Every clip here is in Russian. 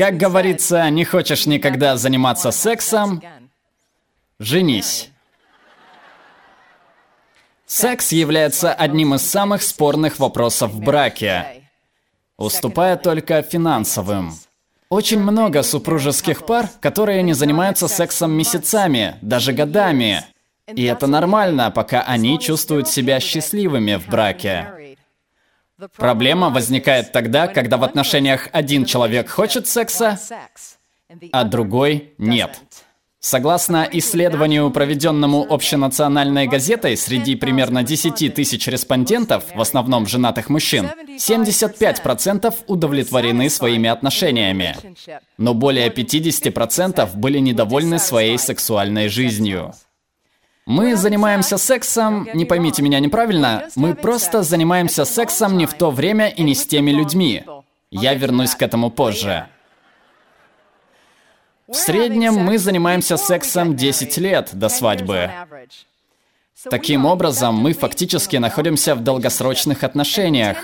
Как говорится, не хочешь никогда заниматься сексом, женись. Секс является одним из самых спорных вопросов в браке, уступая только финансовым. Очень много супружеских пар, которые не занимаются сексом месяцами, даже годами. И это нормально, пока они чувствуют себя счастливыми в браке. Проблема возникает тогда, когда в отношениях один человек хочет секса, а другой нет. Согласно исследованию, проведенному общенациональной газетой среди примерно 10 тысяч респондентов, в основном женатых мужчин, 75% удовлетворены своими отношениями. Но более 50% были недовольны своей сексуальной жизнью. Мы занимаемся сексом, не поймите меня неправильно, мы просто занимаемся сексом не в то время и не с теми людьми. Я вернусь к этому позже. В среднем мы занимаемся сексом 10 лет до свадьбы. Таким образом, мы фактически находимся в долгосрочных отношениях.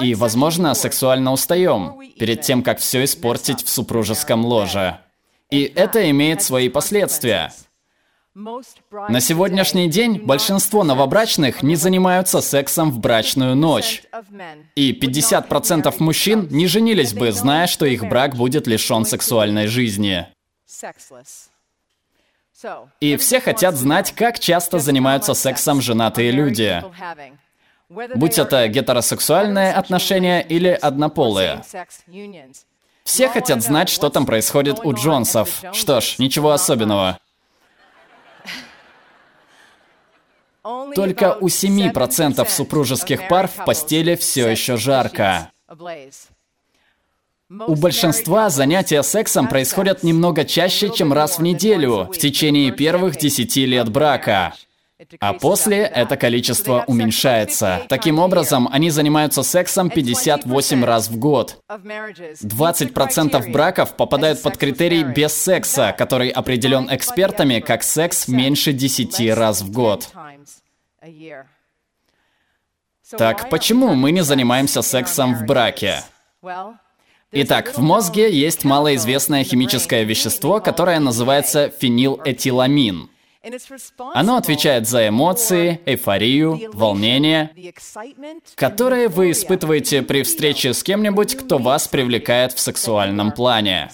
И, возможно, сексуально устаем перед тем, как все испортить в супружеском ложе. И это имеет свои последствия. На сегодняшний день большинство новобрачных не занимаются сексом в брачную ночь. И 50% мужчин не женились бы, зная, что их брак будет лишен сексуальной жизни. И все хотят знать, как часто занимаются сексом женатые люди. Будь это гетеросексуальные отношения или однополые. Все хотят знать, что там происходит у Джонсов. Что ж, ничего особенного. Только у 7% супружеских пар в постели все еще жарко. У большинства занятия сексом происходят немного чаще, чем раз в неделю, в течение первых 10 лет брака. А после это количество уменьшается. Таким образом, они занимаются сексом 58 раз в год. 20% браков попадают под критерий без секса, который определен экспертами как секс меньше 10 раз в год. Так почему мы не занимаемся сексом в браке? Итак, в мозге есть малоизвестное химическое вещество, которое называется фенилэтиламин. Оно отвечает за эмоции, эйфорию, волнение, которые вы испытываете при встрече с кем-нибудь, кто вас привлекает в сексуальном плане.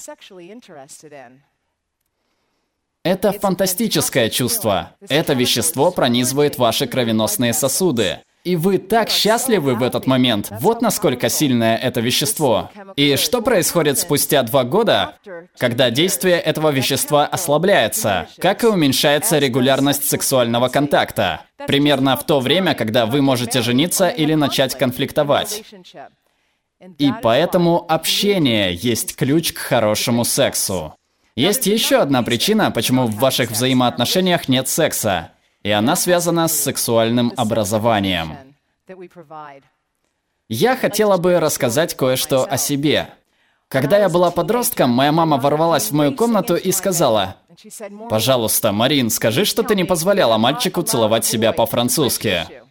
Это фантастическое чувство. Это вещество пронизывает ваши кровеносные сосуды. И вы так счастливы в этот момент. Вот насколько сильное это вещество. И что происходит спустя два года, когда действие этого вещества ослабляется? Как и уменьшается регулярность сексуального контакта? Примерно в то время, когда вы можете жениться или начать конфликтовать. И поэтому общение есть ключ к хорошему сексу. Есть еще одна причина, почему в ваших взаимоотношениях нет секса, и она связана с сексуальным образованием. Я хотела бы рассказать кое-что о себе. Когда я была подростком, моя мама ворвалась в мою комнату и сказала, «Пожалуйста, Марин, скажи, что ты не позволяла мальчику целовать себя по-французски».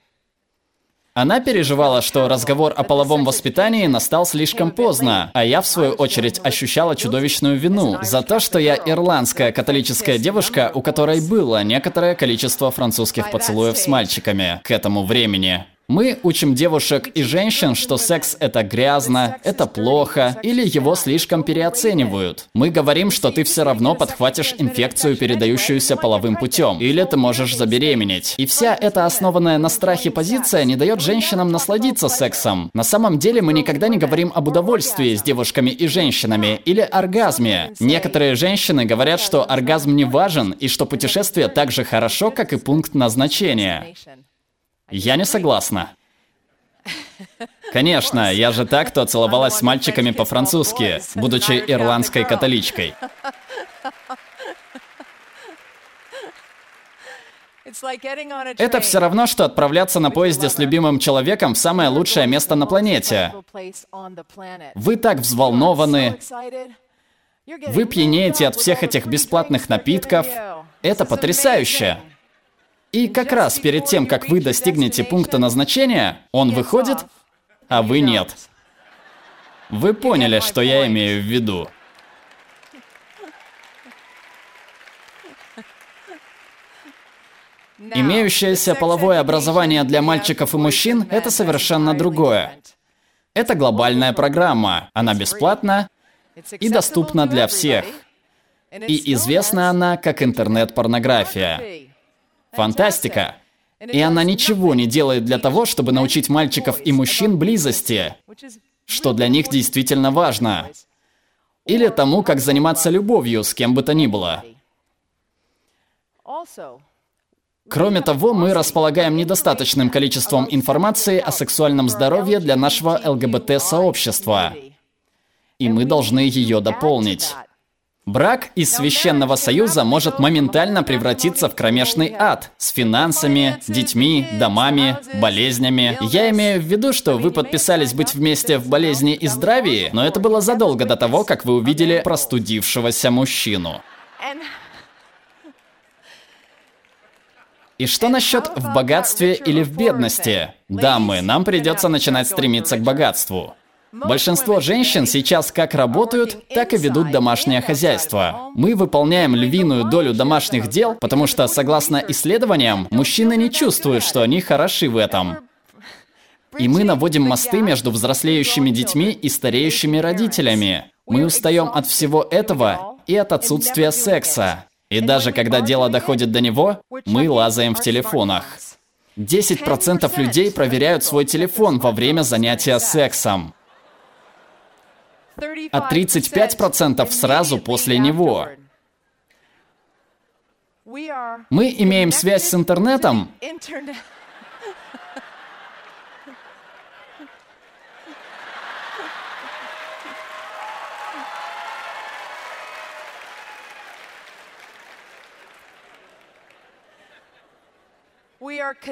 Она переживала, что разговор о половом воспитании настал слишком поздно, а я, в свою очередь, ощущала чудовищную вину за то, что я ирландская католическая девушка, у которой было некоторое количество французских поцелуев с мальчиками к этому времени. Мы учим девушек и женщин, что секс это грязно, это плохо, или его слишком переоценивают. Мы говорим, что ты все равно подхватишь инфекцию, передающуюся половым путем, или ты можешь забеременеть. И вся эта основанная на страхе позиция не дает женщинам насладиться сексом. На самом деле мы никогда не говорим об удовольствии с девушками и женщинами, или оргазме. Некоторые женщины говорят, что оргазм не важен, и что путешествие так же хорошо, как и пункт назначения. Я не согласна. Конечно, я же так, кто целовалась с мальчиками по-французски, будучи ирландской католичкой. Это все равно, что отправляться на поезде с любимым человеком в самое лучшее место на планете. Вы так взволнованы. Вы пьянеете от всех этих бесплатных напитков. Это потрясающе. И как раз перед тем, как вы достигнете пункта назначения, он выходит, а вы нет. Вы поняли, что я имею в виду. Имеющееся половое образование для мальчиков и мужчин – это совершенно другое. Это глобальная программа. Она бесплатна и доступна для всех. И известна она как интернет-порнография. Фантастика. И она ничего не делает для того, чтобы научить мальчиков и мужчин близости, что для них действительно важно. Или тому, как заниматься любовью с кем бы то ни было. Кроме того, мы располагаем недостаточным количеством информации о сексуальном здоровье для нашего ЛГБТ-сообщества. И мы должны ее дополнить. Брак из священного союза может моментально превратиться в кромешный ад с финансами, детьми, домами, болезнями. Я имею в виду, что вы подписались быть вместе в болезни и здравии, но это было задолго до того, как вы увидели простудившегося мужчину. И что насчет в богатстве или в бедности? Дамы, нам придется начинать стремиться к богатству. Большинство женщин сейчас как работают, так и ведут домашнее хозяйство. Мы выполняем львиную долю домашних дел, потому что, согласно исследованиям, мужчины не чувствуют, что они хороши в этом. И мы наводим мосты между взрослеющими детьми и стареющими родителями. Мы устаем от всего этого и от отсутствия секса. И даже когда дело доходит до него, мы лазаем в телефонах. 10% людей проверяют свой телефон во время занятия сексом. А 35% сразу после него. Мы имеем связь с интернетом,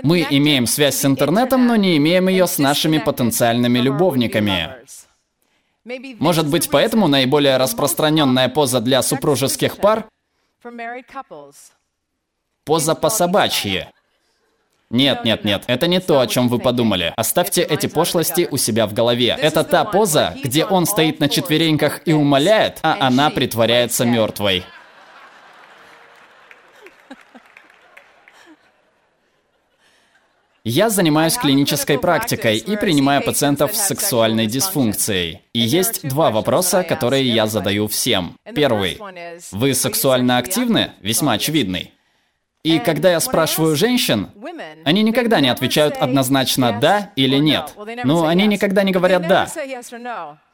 Мы имеем связь с интернетом, но не имеем ее с нашими потенциальными любовниками. Может быть, поэтому наиболее распространенная поза для супружеских пар – поза по собачьи. Нет, нет, нет, это не то, о чем вы подумали. Оставьте эти пошлости у себя в голове. Это та поза, где он стоит на четвереньках и умоляет, а она притворяется мертвой. Я занимаюсь клинической практикой и принимаю пациентов с сексуальной дисфункцией. И есть два вопроса, которые я задаю всем. Первый. Вы сексуально активны? Весьма очевидный. И когда я спрашиваю женщин, они никогда не отвечают однозначно «да» или «нет». Ну, они никогда не говорят «да».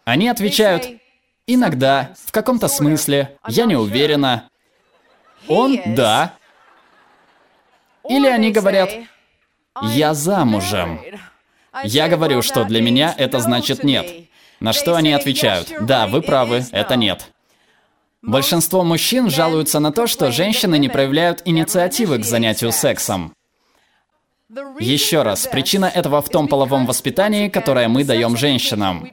Они отвечают «иногда», «в каком-то смысле», «я не уверена», «он» — «да». Или они говорят я замужем. Я говорю, что для меня это значит нет. На что они отвечают, да, вы правы, это нет. Большинство мужчин жалуются на то, что женщины не проявляют инициативы к занятию сексом. Еще раз, причина этого в том половом воспитании, которое мы даем женщинам.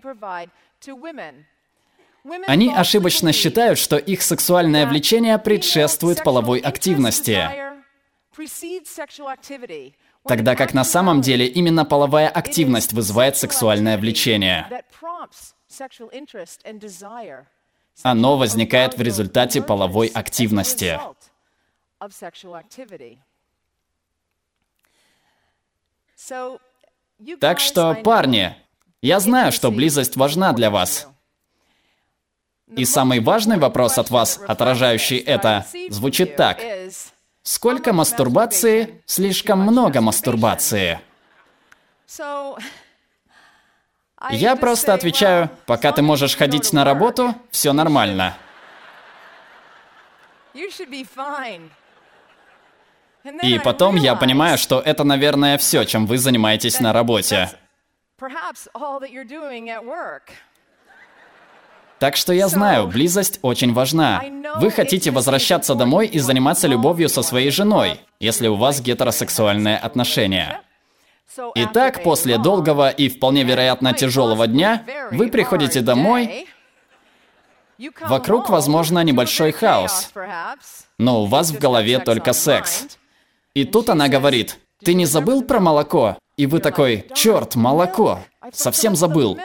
Они ошибочно считают, что их сексуальное влечение предшествует половой активности. Тогда как на самом деле именно половая активность вызывает сексуальное влечение. Оно возникает в результате половой активности. Так что, парни, я знаю, что близость важна для вас. И самый важный вопрос от вас, отражающий это, звучит так. Сколько мастурбации? Слишком много мастурбации. Я просто отвечаю, пока ты можешь ходить на работу, все нормально. И потом я понимаю, что это, наверное, все, чем вы занимаетесь на работе. Так что я знаю, близость очень важна. Вы хотите возвращаться домой и заниматься любовью со своей женой, если у вас гетеросексуальные отношения. Итак, после долгого и вполне вероятно тяжелого дня, вы приходите домой, вокруг, возможно, небольшой хаос, но у вас в голове только секс. И тут она говорит, ты не забыл про молоко? И вы такой, черт, молоко, совсем забыл.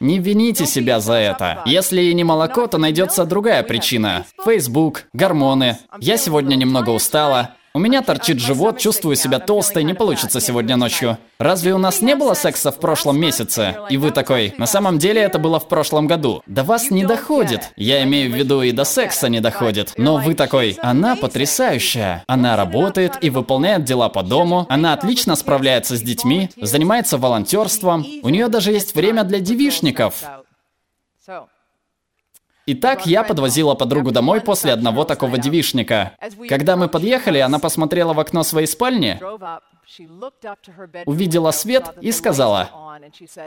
Не вините себя за это. Если и не молоко, то найдется другая причина. Facebook, гормоны. Я сегодня немного устала. У меня торчит живот, чувствую себя толстой, не получится сегодня ночью. Разве у нас не было секса в прошлом месяце? И вы такой, на самом деле это было в прошлом году. До вас не доходит. Я имею в виду и до секса не доходит. Но вы такой, она потрясающая. Она работает и выполняет дела по дому. Она отлично справляется с детьми, занимается волонтерством. У нее даже есть время для девишников. Итак, я подвозила подругу домой после одного такого девишника. Когда мы подъехали, она посмотрела в окно своей спальни, увидела свет и сказала,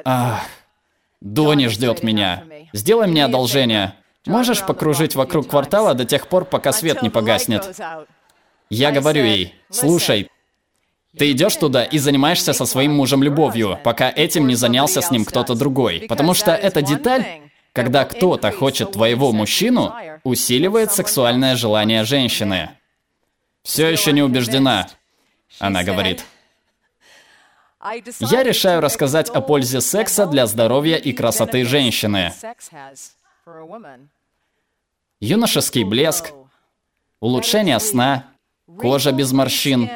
«Ах, Дони ждет меня. Сделай мне одолжение. Можешь покружить вокруг квартала до тех пор, пока свет не погаснет?» Я говорю ей, «Слушай, ты идешь туда и занимаешься со своим мужем любовью, пока этим не занялся с ним кто-то другой. Потому что эта деталь когда кто-то хочет твоего мужчину, усиливает сексуальное желание женщины. Все еще не убеждена, она говорит. Я решаю рассказать о пользе секса для здоровья и красоты женщины. Юношеский блеск, улучшение сна, кожа без морщин.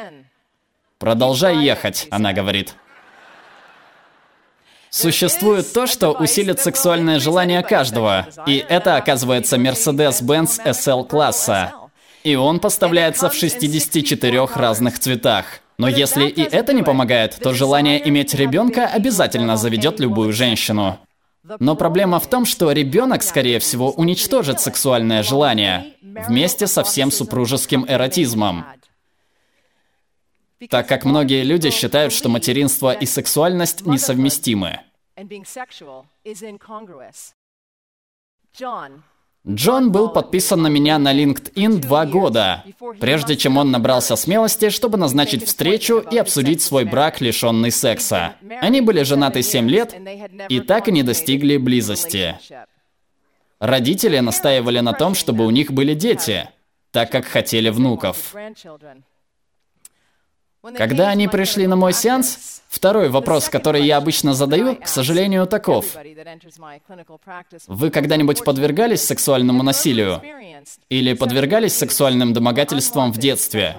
Продолжай ехать, она говорит. Существует то, что усилит сексуальное желание каждого, и это оказывается Mercedes-Benz SL-класса. И он поставляется в 64 разных цветах. Но если и это не помогает, то желание иметь ребенка обязательно заведет любую женщину. Но проблема в том, что ребенок, скорее всего, уничтожит сексуальное желание вместе со всем супружеским эротизмом так как многие люди считают, что материнство и сексуальность несовместимы. Джон был подписан на меня на LinkedIn два года, прежде чем он набрался смелости, чтобы назначить встречу и обсудить свой брак, лишенный секса. Они были женаты 7 лет и так и не достигли близости. Родители настаивали на том, чтобы у них были дети, так как хотели внуков. Когда они пришли на мой сеанс, второй вопрос, который я обычно задаю, к сожалению, таков. Вы когда-нибудь подвергались сексуальному насилию? Или подвергались сексуальным домогательствам в детстве?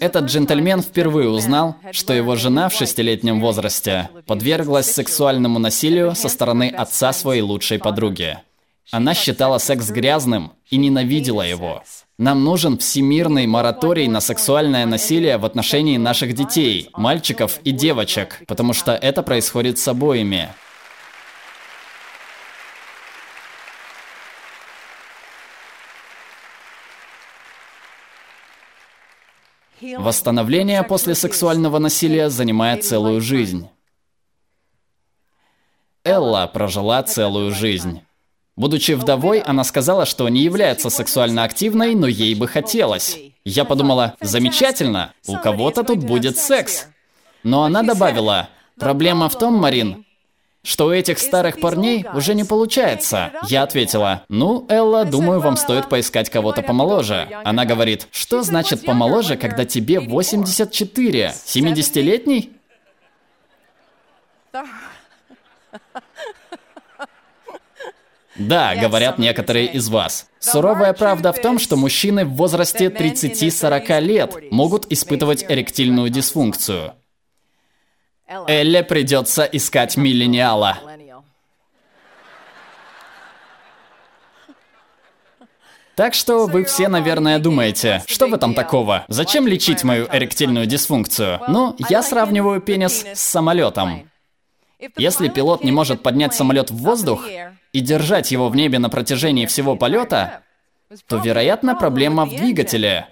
Этот джентльмен впервые узнал, что его жена в шестилетнем возрасте подверглась сексуальному насилию со стороны отца своей лучшей подруги. Она считала секс грязным и ненавидела его. Нам нужен всемирный мораторий на сексуальное насилие в отношении наших детей, мальчиков и девочек, потому что это происходит с обоими. Восстановление после сексуального насилия занимает целую жизнь. Элла прожила целую жизнь. Будучи вдовой, она сказала, что не является сексуально активной, но ей бы хотелось. Я подумала, замечательно, у кого-то тут будет секс. Но она добавила, проблема в том, Марин, что у этих старых парней уже не получается. Я ответила, ну, Элла, думаю, вам стоит поискать кого-то помоложе. Она говорит, что значит помоложе, когда тебе 84? 70-летний? Да, говорят некоторые из вас. Суровая правда в том, что мужчины в возрасте 30-40 лет могут испытывать эректильную дисфункцию. Элле придется искать миллениала. Так что вы все, наверное, думаете, что в этом такого? Зачем лечить мою эректильную дисфункцию? Ну, я сравниваю пенис с самолетом. Если пилот не может поднять самолет в воздух, и держать его в небе на протяжении всего полета, то, вероятно, проблема в двигателе.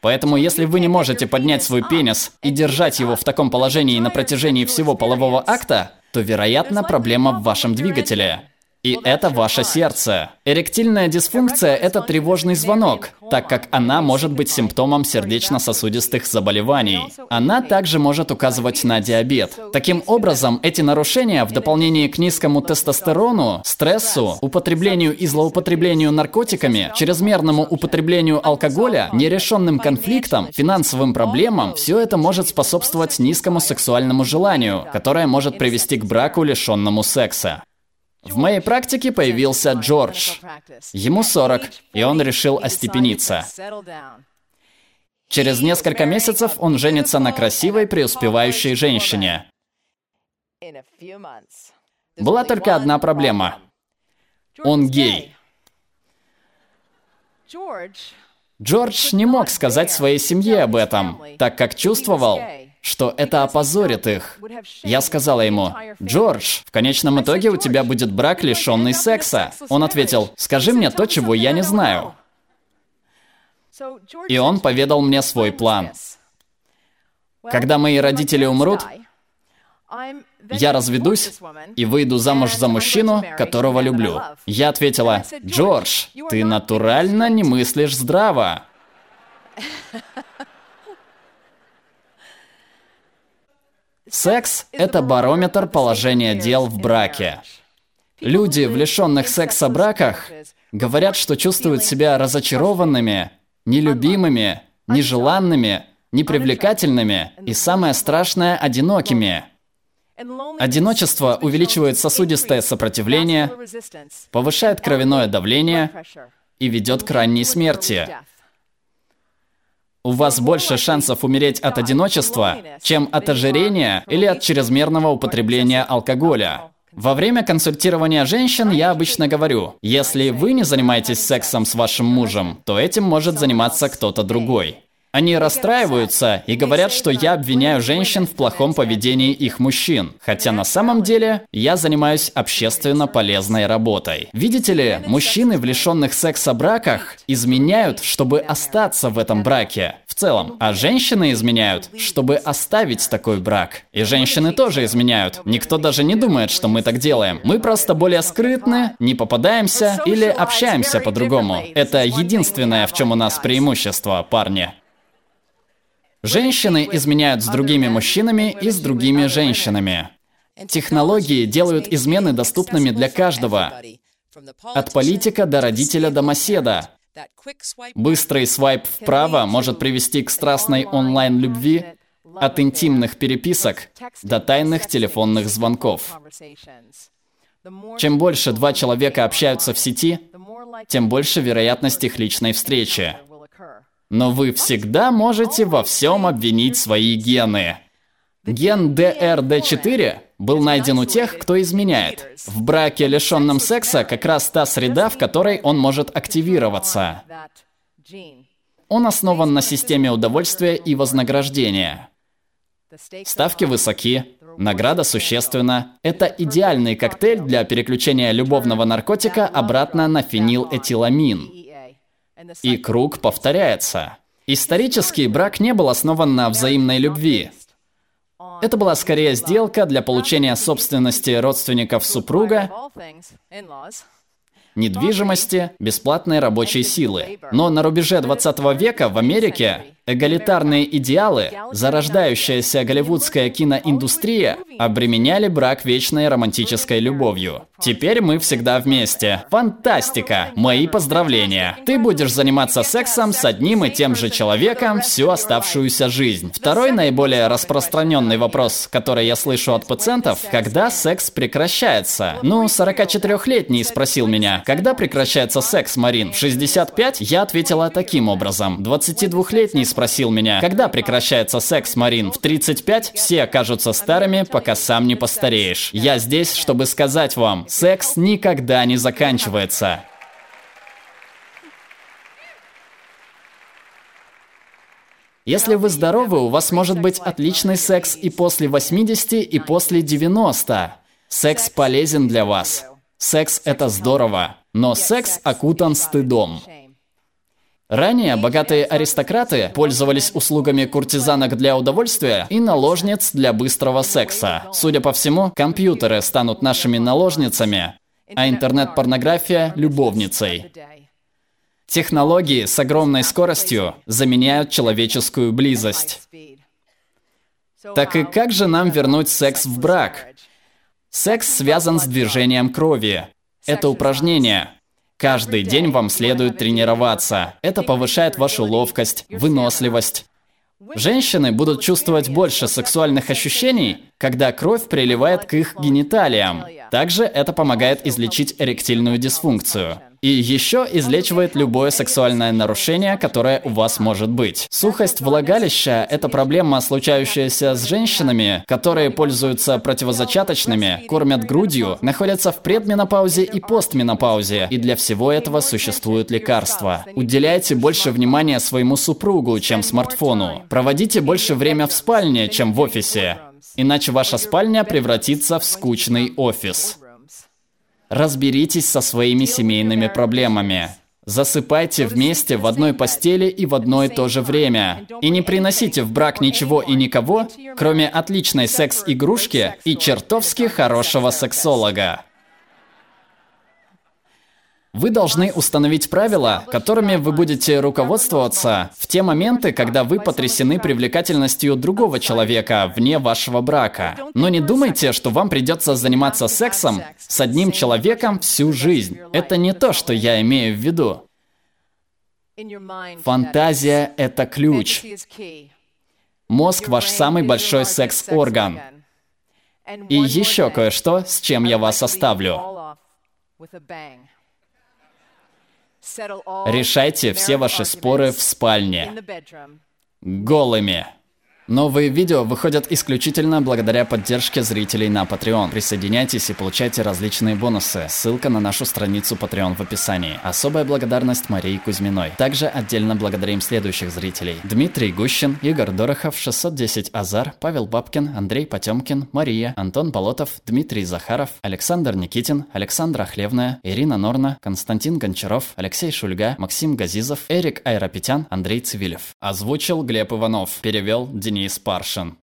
Поэтому, если вы не можете поднять свой пенис и держать его в таком положении на протяжении всего полового акта, то, вероятно, проблема в вашем двигателе. И это ваше сердце. Эректильная дисфункция – это тревожный звонок, так как она может быть симптомом сердечно-сосудистых заболеваний. Она также может указывать на диабет. Таким образом, эти нарушения в дополнении к низкому тестостерону, стрессу, употреблению и злоупотреблению наркотиками, чрезмерному употреблению алкоголя, нерешенным конфликтам, финансовым проблемам, все это может способствовать низкому сексуальному желанию, которое может привести к браку, лишенному секса. В моей практике появился Джордж. Ему 40, и он решил остепениться. Через несколько месяцев он женится на красивой, преуспевающей женщине. Была только одна проблема. Он гей. Джордж не мог сказать своей семье об этом, так как чувствовал, что это опозорит их. Я сказала ему, «Джордж, в конечном итоге у тебя будет брак, лишенный секса». Он ответил, «Скажи мне то, чего я не знаю». И он поведал мне свой план. Когда мои родители умрут, я разведусь и выйду замуж за мужчину, которого люблю. Я ответила, Джордж, ты натурально не мыслишь здраво. Секс – это барометр положения дел в браке. Люди в лишенных секса браках говорят, что чувствуют себя разочарованными, нелюбимыми, нежеланными, непривлекательными и, самое страшное, одинокими. Одиночество увеличивает сосудистое сопротивление, повышает кровяное давление и ведет к ранней смерти. У вас больше шансов умереть от одиночества, чем от ожирения или от чрезмерного употребления алкоголя. Во время консультирования женщин я обычно говорю, если вы не занимаетесь сексом с вашим мужем, то этим может заниматься кто-то другой. Они расстраиваются и говорят, что я обвиняю женщин в плохом поведении их мужчин, хотя на самом деле я занимаюсь общественно полезной работой. Видите ли, мужчины в лишенных секса браках изменяют, чтобы остаться в этом браке в целом, а женщины изменяют, чтобы оставить такой брак. И женщины тоже изменяют. Никто даже не думает, что мы так делаем. Мы просто более скрытны, не попадаемся или общаемся по-другому. Это единственное, в чем у нас преимущество, парни. Женщины изменяют с другими мужчинами и с другими женщинами. Технологии делают измены доступными для каждого. От политика до родителя домоседа. Быстрый свайп вправо может привести к страстной онлайн-любви, от интимных переписок до тайных телефонных звонков. Чем больше два человека общаются в сети, тем больше вероятность их личной встречи. Но вы всегда можете во всем обвинить свои гены. Ген DRD4 был найден у тех, кто изменяет. В браке, лишенном секса, как раз та среда, в которой он может активироваться. Он основан на системе удовольствия и вознаграждения. Ставки высоки, награда существенна. Это идеальный коктейль для переключения любовного наркотика обратно на фенилэтиламин. И круг повторяется. Исторически брак не был основан на взаимной любви. Это была скорее сделка для получения собственности родственников супруга недвижимости, бесплатной рабочей силы. Но на рубеже 20 века в Америке эгалитарные идеалы, зарождающаяся голливудская киноиндустрия обременяли брак вечной романтической любовью. Теперь мы всегда вместе. Фантастика! Мои поздравления! Ты будешь заниматься сексом с одним и тем же человеком всю оставшуюся жизнь. Второй наиболее распространенный вопрос, который я слышу от пациентов, когда секс прекращается? Ну, 44-летний спросил меня, когда прекращается секс, Марин? В 65? Я ответила таким образом. 22-летний спросил меня, когда прекращается секс, Марин? В 35? Все окажутся старыми, пока сам не постареешь. Я здесь, чтобы сказать вам, секс никогда не заканчивается. Если вы здоровы, у вас может быть отличный секс и после 80, и после 90. Секс полезен для вас. Секс – это здорово, но секс окутан стыдом. Ранее богатые аристократы пользовались услугами куртизанок для удовольствия и наложниц для быстрого секса. Судя по всему, компьютеры станут нашими наложницами, а интернет-порнография – любовницей. Технологии с огромной скоростью заменяют человеческую близость. Так и как же нам вернуть секс в брак? Секс связан с движением крови. Это упражнение. Каждый день вам следует тренироваться. Это повышает вашу ловкость, выносливость. Женщины будут чувствовать больше сексуальных ощущений, когда кровь приливает к их гениталиям. Также это помогает излечить эректильную дисфункцию. И еще излечивает любое сексуальное нарушение, которое у вас может быть. Сухость влагалища – это проблема, случающаяся с женщинами, которые пользуются противозачаточными, кормят грудью, находятся в предменопаузе и постменопаузе, и для всего этого существуют лекарства. Уделяйте больше внимания своему супругу, чем смартфону. Проводите больше время в спальне, чем в офисе. Иначе ваша спальня превратится в скучный офис. Разберитесь со своими семейными проблемами. Засыпайте вместе в одной постели и в одно и то же время. И не приносите в брак ничего и никого, кроме отличной секс-игрушки и чертовски хорошего сексолога. Вы должны установить правила, которыми вы будете руководствоваться в те моменты, когда вы потрясены привлекательностью другого человека вне вашего брака. Но не думайте, что вам придется заниматься сексом с одним человеком всю жизнь. Это не то, что я имею в виду. Фантазия – это ключ. Мозг – ваш самый большой секс-орган. И еще кое-что, с чем я вас оставлю. Решайте все ваши споры в спальне. Голыми. Новые видео выходят исключительно благодаря поддержке зрителей на Patreon. Присоединяйтесь и получайте различные бонусы. Ссылка на нашу страницу Patreon в описании. Особая благодарность Марии Кузьминой. Также отдельно благодарим следующих зрителей. Дмитрий Гущин, Игорь Дорохов, 610 Азар, Павел Бабкин, Андрей Потемкин, Мария, Антон Болотов, Дмитрий Захаров, Александр Никитин, Александра Хлевная, Ирина Норна, Константин Гончаров, Алексей Шульга, Максим Газизов, Эрик Айрапетян, Андрей Цивилев. Озвучил Глеб Иванов. Перевел Денис Денис Паршин.